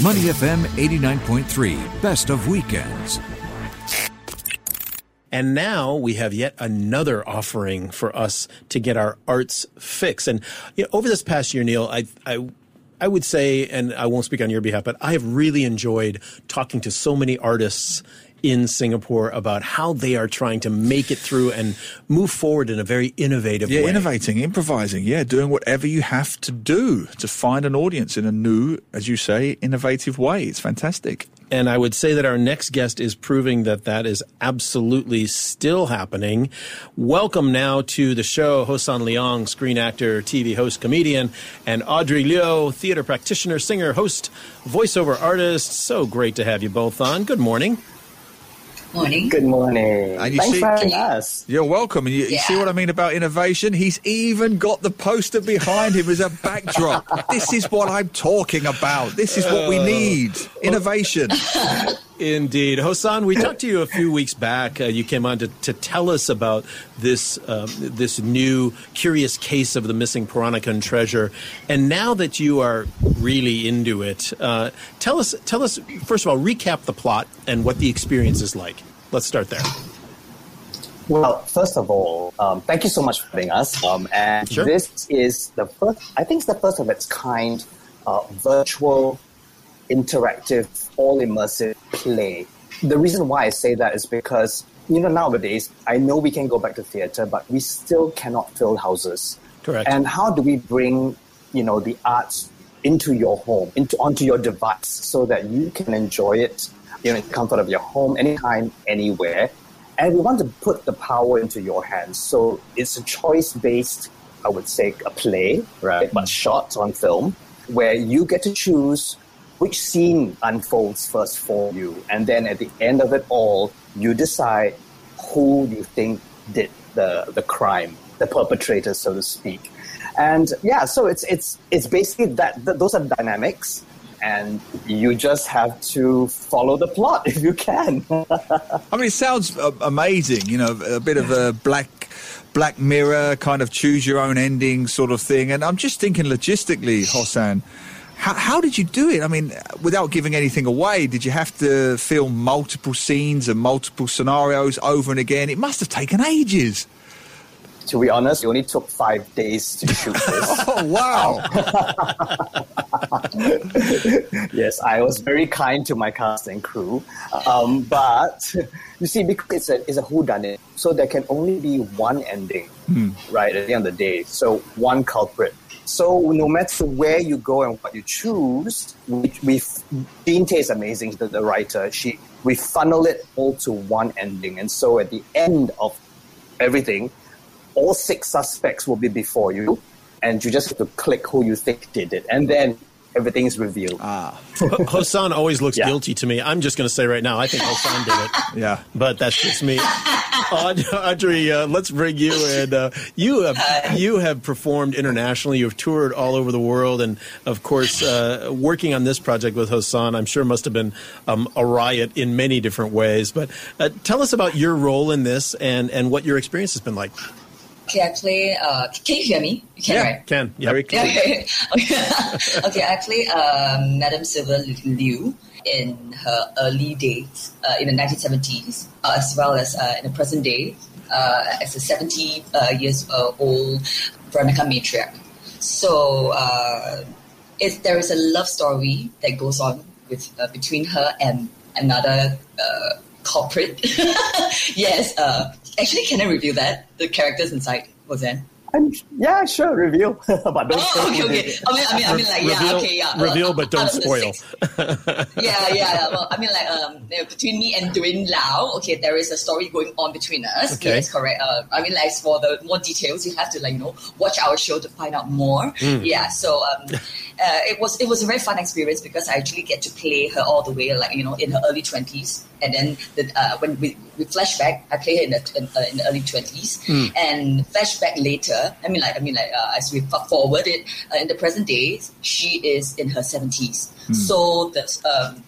Money FM 89.3, best of weekends. And now we have yet another offering for us to get our arts fix. And you know, over this past year, Neil, I, I, I would say, and I won't speak on your behalf, but I have really enjoyed talking to so many artists in Singapore about how they are trying to make it through and move forward in a very innovative yeah, way. innovating, improvising, yeah, doing whatever you have to do to find an audience in a new, as you say, innovative way. It's fantastic. And I would say that our next guest is proving that that is absolutely still happening. Welcome now to the show, Hossan Leong, screen actor, TV host, comedian, and Audrey Liu, theater practitioner, singer, host, voiceover artist. So great to have you both on. Good morning. Good morning. Good morning. And you Thanks see- for having us. You're welcome. And you, you see what I mean about innovation? He's even got the poster behind him as a backdrop. this is what I'm talking about. This is what we oh. need. Innovation. Indeed. Hossan, we talked to you a few weeks back. Uh, you came on to, to tell us about this, um, this new curious case of the missing Peranakan treasure. And now that you are really into it, uh, tell us, tell us, first of all, recap the plot and what the experience is like. Let's start there. Well, first of all, um, thank you so much for having us. Um, and Sure. this is the first, I think it's the first of its kind uh, virtual, interactive, all immersive play. The reason why I say that is because, you know, nowadays, I know we can go back to theater, but we still cannot fill houses. Correct. And how do we bring, you know, the arts into your home, into onto your device, so that you can enjoy it, you know, in the comfort of your home, anytime, anywhere. And we want to put the power into your hands. So it's a choice-based, I would say, a play, right, but shot on film, where you get to choose which scene unfolds first for you, and then at the end of it all, you decide who you think did the the crime, the perpetrator, so to speak. And yeah, so it's it's it's basically that th- those are dynamics, and you just have to follow the plot if you can. I mean, it sounds uh, amazing. You know, a bit of a black Black Mirror kind of choose your own ending sort of thing. And I'm just thinking logistically, Hossan. How, how did you do it? I mean, without giving anything away, did you have to film multiple scenes and multiple scenarios over and again? It must have taken ages. to be honest, it only took five days to shoot this. Oh, wow. yes, I was very kind to my cast and crew. Um, but you see, because it's a, it's a whodunit, so there can only be one ending, right, at the end of the day. So one culprit. So no matter where you go and what you choose, we, we Jean Tay is amazing, the, the writer. She we funnel it all to one ending, and so at the end of everything, all six suspects will be before you, and you just have to click who you think did it, and then everything is revealed. Hossan always looks Yeah. guilty to me. I'm just going to say right now, I think Hossan did it. Yeah. but that's just me. Audrey, uh, let's bring you in. Uh, you have you have performed internationally. You've toured all over the world, and of course, uh, working on this project with Hossan, I'm sure must have been um, a riot in many different ways. But uh, tell us about your role in this and and what your experience has been like. Okay, I play. Uh, can you hear me? You can, right? Ken, yeah. Very clear. Okay. okay. okay, I play um, Madame Silver Liu in her early days uh, in the 1970s, uh, as well as uh, in the present day uh, as a 70 uh, years uh, old Peranakan matriarch. So uh, it, there is a love story that goes on with uh, between her and another uh, culprit. yes, uh, actually, can I reveal that the characters inside was then? I'm, yeah, sure, reveal, but don't Oh, okay, okay. I mean, I mean, I mean, like, yeah, reveal, okay, yeah. uh, reveal, but don't spoil. six- yeah, yeah, yeah. Well, I mean, like, um, you know, between me and Dwayne Lau, okay, there is a story going on between us. Okay. Yes, correct. Uh, I mean, like, for the more details, you have to, like, you know, watch our show to find out more. Hmm. Yeah. So, um, uh, it was it was a very fun experience because I actually get to play her all the way, like, you know, in her early twenties, and then the, uh, when we, we flashback, I play her in the in, uh, in the early twenties, and flashback later. I mean, like, I mean, like, uh, as we forward it uh, in the present day, she is in her seventies. So the um,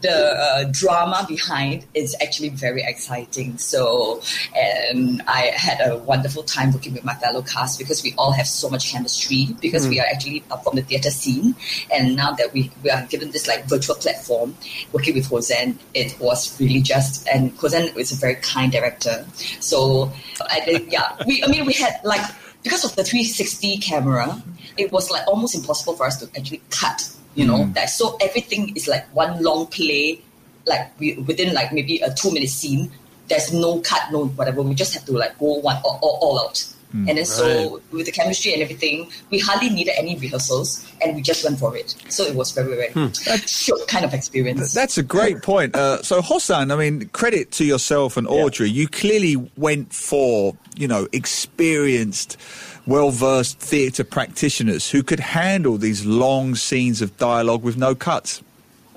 the uh, drama behind is actually very exciting. So, and I had a wonderful time working with my fellow cast because we all have so much chemistry because we are actually from the theatre scene. scene. And now that we, we are given this like virtual platform, working with Hossan, it was really just, and Hossan is a very kind director. So I think, yeah, we, I mean, we had like, because of the 360 camera, it was like almost impossible for us to actually cut, you know, mm. that so everything is like one long play, like we, within like maybe a two minute scene. There's no cut, no whatever. We just have to like go one all, all, all out. Mm. And then so with the chemistry and everything, we hardly needed any rehearsals, and we just went for it. So it was very very hmm. short kind of experience. That's a great point. Uh, so Hossan, I mean, credit to yourself and Audrey. You clearly went for you know experienced, well versed theatre practitioners who could handle these long scenes of dialogue with no cuts.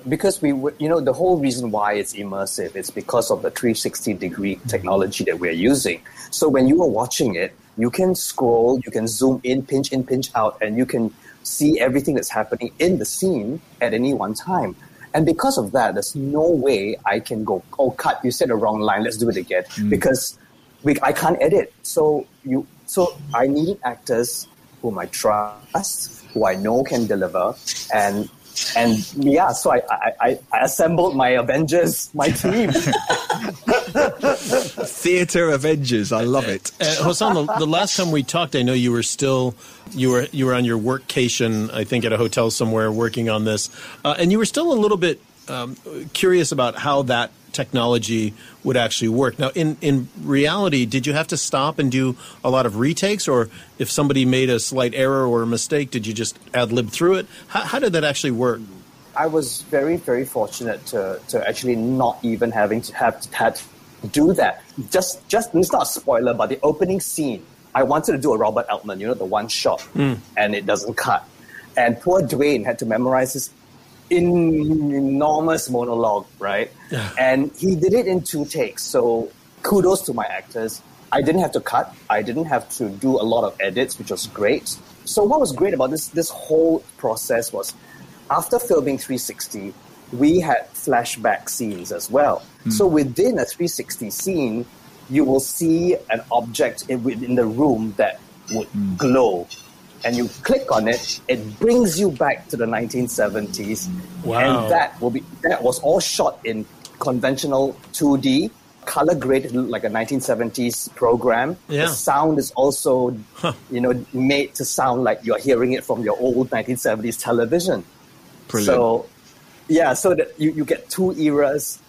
because we you know the whole reason why it's immersive is because of the 360 degree technology that we're using. So when you are watching it you can scroll you can zoom in pinch in pinch out and you can see everything that's happening in the scene at any one time. And because of that there's no way i can go oh cut you said the wrong line let's do it again. Mm. Because we, i can't edit. So you so i needed actors whom i trust who i know can deliver and and yeah, so I, I, I, I assembled my Avengers, my team. Theatre Avengers, I love it. Uh, Hossan, the, the last time we talked, I know you were still you were you were on your workcation, I think, at a hotel somewhere working on this, uh, and you were still a little bit um, curious about how that technology would actually work. Now, in in reality, did you have to stop and do a lot of retakes, or if somebody made a slight error or a mistake, did you just ad lib through it? How, how did that actually work? I was very, very fortunate to, to actually not even having to have had to do that. Just, just it's not a spoiler, but the opening scene, I wanted to do a Robert Altman, you know, the one shot, hmm. and it doesn't cut. And poor Dwayne had to memorize this enormous monologue, right? And he did it in two takes. So kudos to my actors. I didn't have to cut. I didn't have to do a lot of edits, which was great. So what was great about this this whole process was after filming 360, we had flashback scenes as well. Hmm. So within a 360 scene, you will see an object in, within the room that would hmm. glow. And you click on it, it brings you back to the 1970s. Wow. And that will be that was all shot in conventional 2D, color graded like a 1970s program. Yeah. The sound is also, you know, made to sound like you're hearing it from your old 1970s television. Brilliant. So, yeah, so that you, you get two eras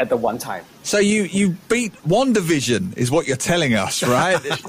at the one time. So you you beat WandaVision is what you're telling us, right?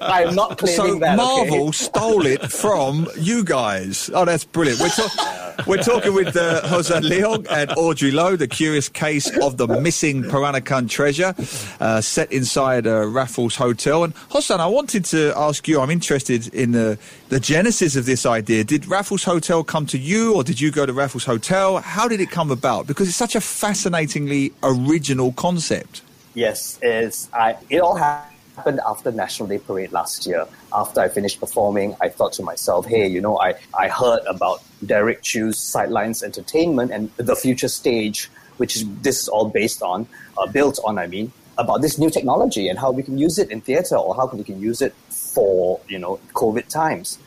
I am not claiming so that. Marvel okay? stole it from you guys. Oh, that's brilliant. We're, talk- we're talking with uh, Hossan Leong and Audrey Lowe, the curious case of the missing Peranakan treasure, uh, set inside a Raffles hotel. And Hossan, I wanted to ask you. I'm interested in the the genesis of this idea. Did Raffles Hotel come to you, or did you go to Raffles Hotel? How did it come about? Because it's such a fascinatingly original concept. Yes, it's I. It all happened after National Day Parade last year. After I finished performing, I thought to myself, "Hey, you know, I I heard about Derek Chu's Sidelines Entertainment and the Future Stage, which is this is all based on, uh, built on. I mean, about this new technology and how we can use it in theater or how we can use it for you know COVID times."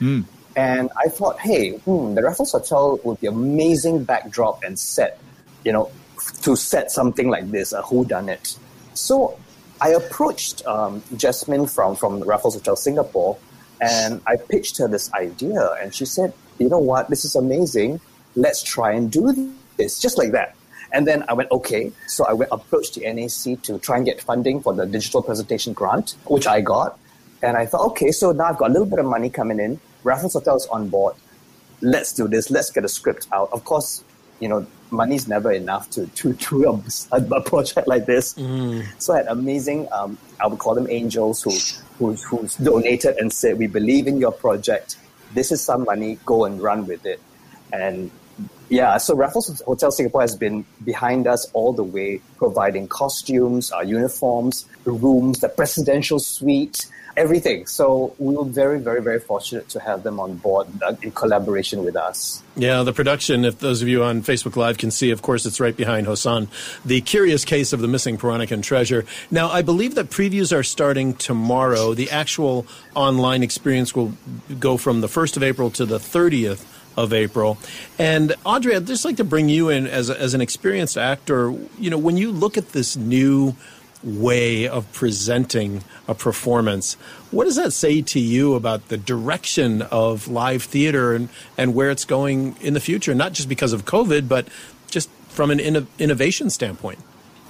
And I thought, hey, hmm, the Raffles Hotel would be amazing backdrop and set, you know, to set something like this, a who done it. So I approached um, Jasmine from from Raffles Hotel Singapore, and I pitched her this idea, and she said, you know what, this is amazing. Let's try and do this, just like that. And then I went, okay. So I went approached the NAC to try and get funding for the digital presentation grant, which I got. And I thought, okay, so now I've got a little bit of money coming in. Raffles Hotel is on board. Let's do this. Let's get a script out. Of course, you know, money's never enough to to do a, a, a project like this. So I had amazing, um, I would call them angels who who who donated and said, "We believe in your project. This is some money. Go and run with it." And yeah, so Raffles Hotel Singapore has been behind us all the way, providing costumes, our uniforms, the rooms, the presidential suite, everything. So we were very, very, very fortunate to have them on board uh, in collaboration with us. Yeah, the production, if those of you on Facebook Live can see, of course, it's right behind Hossan. The curious case of the missing Peranakan treasure. Now, I believe that previews are starting tomorrow. The actual online experience will go from the 1st of April to the 30th of April. And Audrey, I'd just like to bring you in as, a, as an experienced actor. You know, when you look at this new way of presenting a performance, what does that say to you about the direction of live theater and, and where it's going in the future? Not just because of COVID, but just from an inno- innovation standpoint.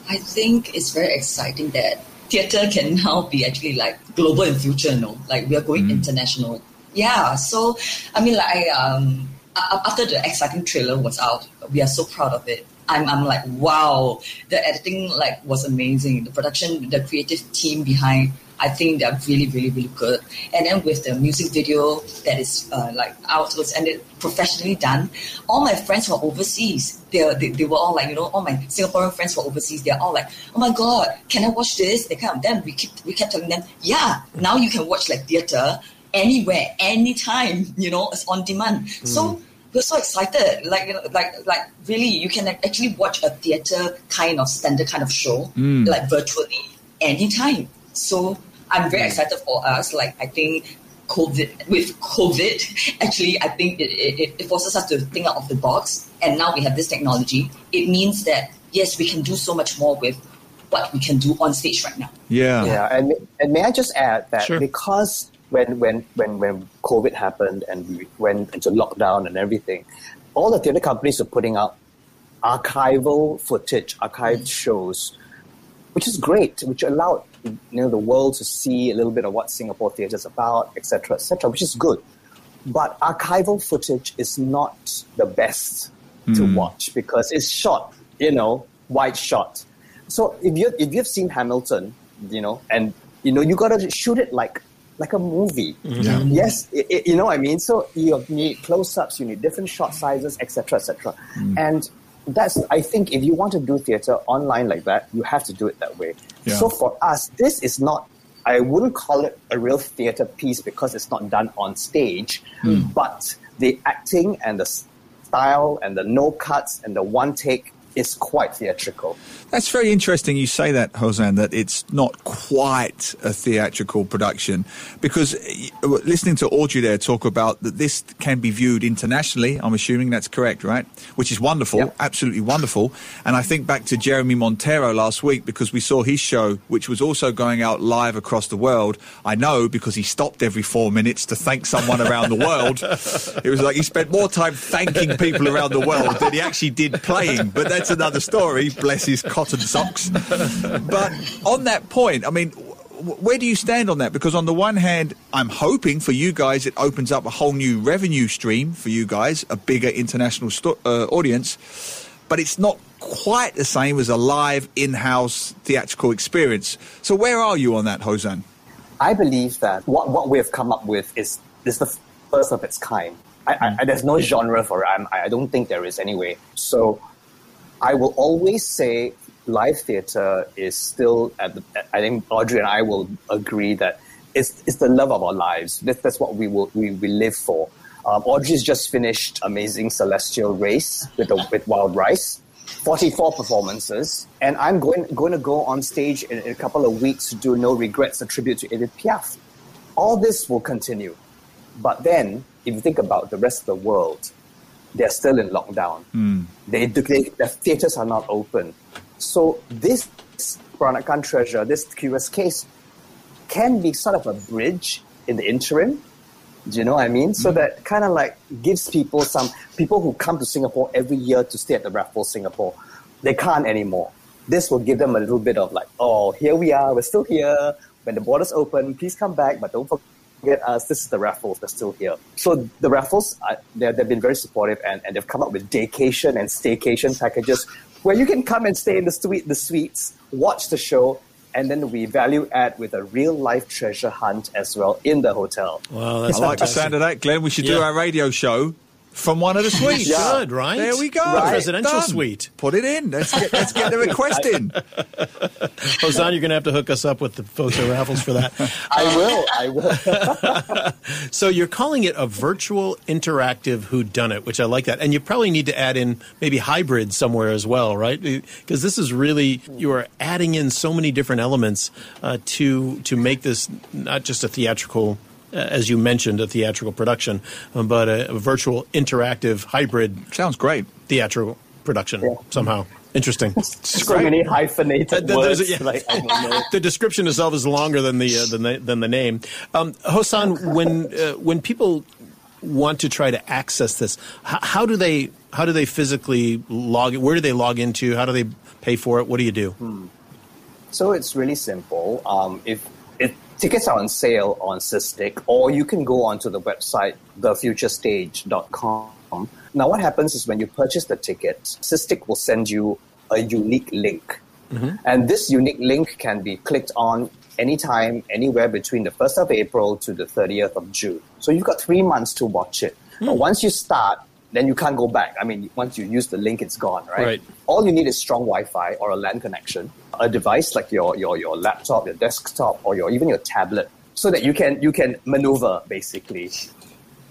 I think it's very exciting that theatre can now be actually like global in future, you know, like we are going international. Yeah, so I mean, like I, um, after the exciting trailer was out, we are so proud of it. I'm, I'm like, wow, the editing like was amazing. The production, the creative team behind, I think they're really, really, really good. And then with the music video that is uh, like out was it professionally done. All my friends were overseas. They, they they were all like, you know, all my Singaporean friends were overseas. They're all like, oh my god, can I watch this? They kind of then we keep we kept telling them, yeah, now you can watch like theater anywhere, anytime. You know, it's on demand. Hmm. So we're so excited. Like, you know, like, like really, you can actually watch a theater kind of standard kind of show, hmm. like virtually anytime. So I'm very hmm. excited for us. Like, I think COVID with COVID, actually, I think it, it, it forces us to think out of the box. And now we have this technology. It means that yes, we can do so much more with what we can do on stage right now. Yeah. Yeah, and and may I just add that Sure. because when when when when COVID happened and we went into lockdown and everything, all the theatre companies were putting out archival footage, archived mm. shows, which is great, which allowed you know the world to see a little bit of what Singapore theatre is about, etc., etc., which is good. But archival footage is not the best to mm. watch because it's shot, you know, wide shot. So if you if you've seen Hamilton, you know, and you know you gotta shoot it like like a movie. Mm-hmm. Yes, i i- you know what I mean. So you need close-ups, you need different shot sizes, etc., etc. Mm. And that's I think if you want to do theater online like that, you have to do it that way. Yeah. So for us, this is not. I wouldn't call it a real theater piece because it's not done on stage, mm. but the acting and the style and the no cuts and the one take is quite theatrical. That's very interesting you say that, Hossan, that it's not quite a theatrical production. Because uh, listening to Audrey there talk about that this can be viewed internationally, I'm assuming that's correct, right? Which is wonderful, Yep. absolutely wonderful. And I think back to Jeremy Monteiro last week because we saw his show, which was also going out live across the world. I know because he stopped every four minutes to thank someone around the world. It was like he spent more time thanking people around the world than he actually did playing. But that's another story. Bless his cotton socks. But on that point, I mean, where do you stand on that? Because on the one hand, I'm hoping for you guys it opens up a whole new revenue stream for you guys, a bigger international sto- uh, audience. But it's not quite the same as a live in-house theatrical experience. So where are you on that, Hosan? I believe that what, what we have come up with is is the first of its kind. I, I, there's no genre for it. I'm, I don't think there is anyway. So I will always say live theater is still at the. I think Audrey and I will agree that it's, it's the love of our lives. That, that's what we will we, we live for. Um, Audrey's just finished Amazing Celestial Race with the, with Wild Rice. 44 performances, and I'm going going to go on stage in, in a couple of weeks to do No Regrets, a tribute to Edith Piaf. All this will continue, but then if you think about the rest of the world, they're still in lockdown. Hmm. They, they the theaters are not open. So this Peranakan treasure, this curious case, can be sort of a bridge in the interim. Do you know what I mean? So hmm. that kind of like gives people some people who come to Singapore every year to stay at the Raffles Singapore. They can't anymore. This will give them a little bit of like, oh, here we are, we're still here. When the borders open, please come back, but don't forget us. This is the Raffles, we're still here. So the Raffles, uh, they're- they've been very supportive and, and they've come up with daycation and staycation packages where you can come and stay in the suite, the suites, watch the show, and then we value add with a real life treasure hunt as well in the hotel. Wow, that's I like the fantastic. sound of that, Glenn. We should do our radio show from one of the suites. Yeah. Good, right? There we go. The presidential Done. suite. Put it in. Let's get, let's get the request in. Hossan, you're going to have to hook us up with the folks at Raffles for that. I will, I will. So you're calling it a virtual interactive whodunit, which I like that. And you probably need to add in maybe hybrid somewhere as well, right? Because this is really you are adding in so many different elements uh, to to make this not just a theatrical uh, as you mentioned, a theatrical production, uh, but a, a virtual interactive hybrid Sounds great. theatrical production Yeah. somehow. Interesting. so many hyphenated Th- words. a- yeah. like, I don't know. the description itself is longer than the uh, than the, than the name. Um, Hossan, when uh, when people want to try to access this, how, how do they how do they physically log? Where do they log into? How do they pay for it? What do you do? So it's really simple. Um, if, if tickets are on sale on SISTIC, or you can go onto the website thefuturestage.com. Now, what happens is when you purchase the ticket, SISTIC will send you a unique link, mm-hmm. and this unique link can be clicked on anytime, anywhere between the 1st of April to the 30th of June. So you've got three months to watch it. Hmm. But once you start, then you can't go back. I mean, once you use the link, it's gone, right? Right. All you need is strong Wi-Fi or a LAN connection, a device like your, your, your laptop, your desktop, or your even your tablet, so that you can you can maneuver basically.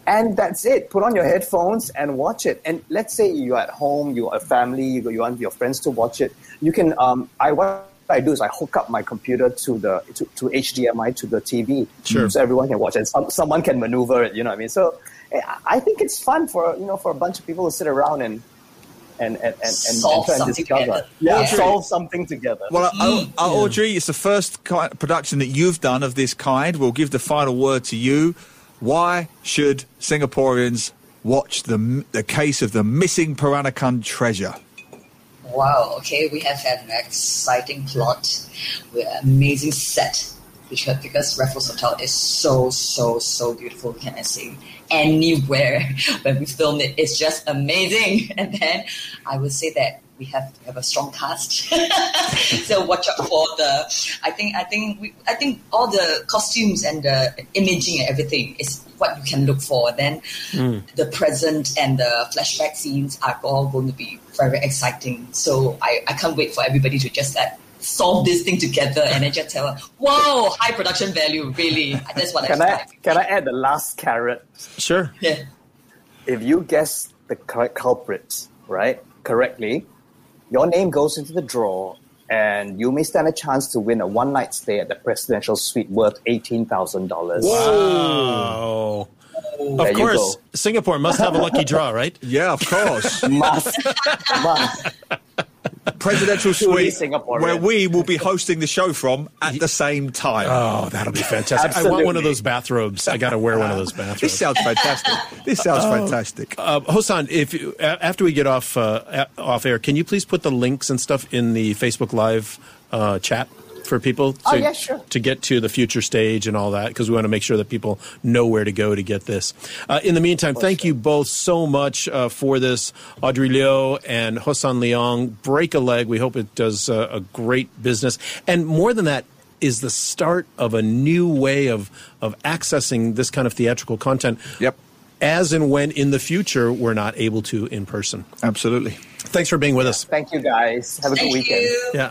And that's it. Put on your headphones and watch it. And let's say you're at home, you're a family, you you want your friends to watch it. You can. Um, I what I do is I hook up my computer to the to, to HDMI to the TV, Sure. so everyone can watch it. Some, someone can maneuver it. You know what I mean? So I think it's fun for you know for a bunch of people to sit around and and and and, and, and Solve try and discover. together. Yeah, Yeah. solve something together. Well, uh, uh, Audrey, it's the first ki production that you've done of this kind. We'll give the final word to you. Why should Singaporeans watch the the case of the missing Peranakan treasure? Wow. Okay, we have had an exciting plot, with an amazing set, because because Raffles Hotel is so so so beautiful. Can I say anywhere when we film it, it's just amazing. And then I would say that we have to have a strong cast. so watch out for the. I think I think we, I think all the costumes and the imaging and everything is what you can look for. Then hmm. the present and the flashback scenes are all going to be very exciting. So I, I can't wait for everybody to just like solve this thing together and then just tell, wow, high production value, really. That's what can I I can I add the last carrot? Sure. Yeah. If you guess the correct culprit right correctly, your name goes into the draw, and you may stand a chance to win a one night stay at the presidential suite worth eighteen thousand dollars. Oh. There Of you course. Singapore must have a lucky draw, right? Yeah, of course. Must, must. Presidential suite, Singaporean. where we will be hosting the show from at the same time. Oh, that'll be fantastic. I want one of those bathrobes. I got to wear one of those bathrobes. this sounds fantastic. This sounds fantastic. Uh, Hossan, if you, after we get off uh, off air, can you please put the links and stuff in the Facebook Live uh, chat for people to, Oh, yeah, sure. to get to the future stage and all that? Because we want to make sure that people know where to go to get this. Uh, in the meantime, thank you both so much uh, for this, Audrey Liu and Hossan Leong. Break a leg. We hope it does uh, a great business, and more than that. Is the start of a new way of of accessing this kind of theatrical content Yep. as and when in the future we're not able to in person. Absolutely. Thanks for being with us. Thank you guys. Have a good weekend. you. Yeah.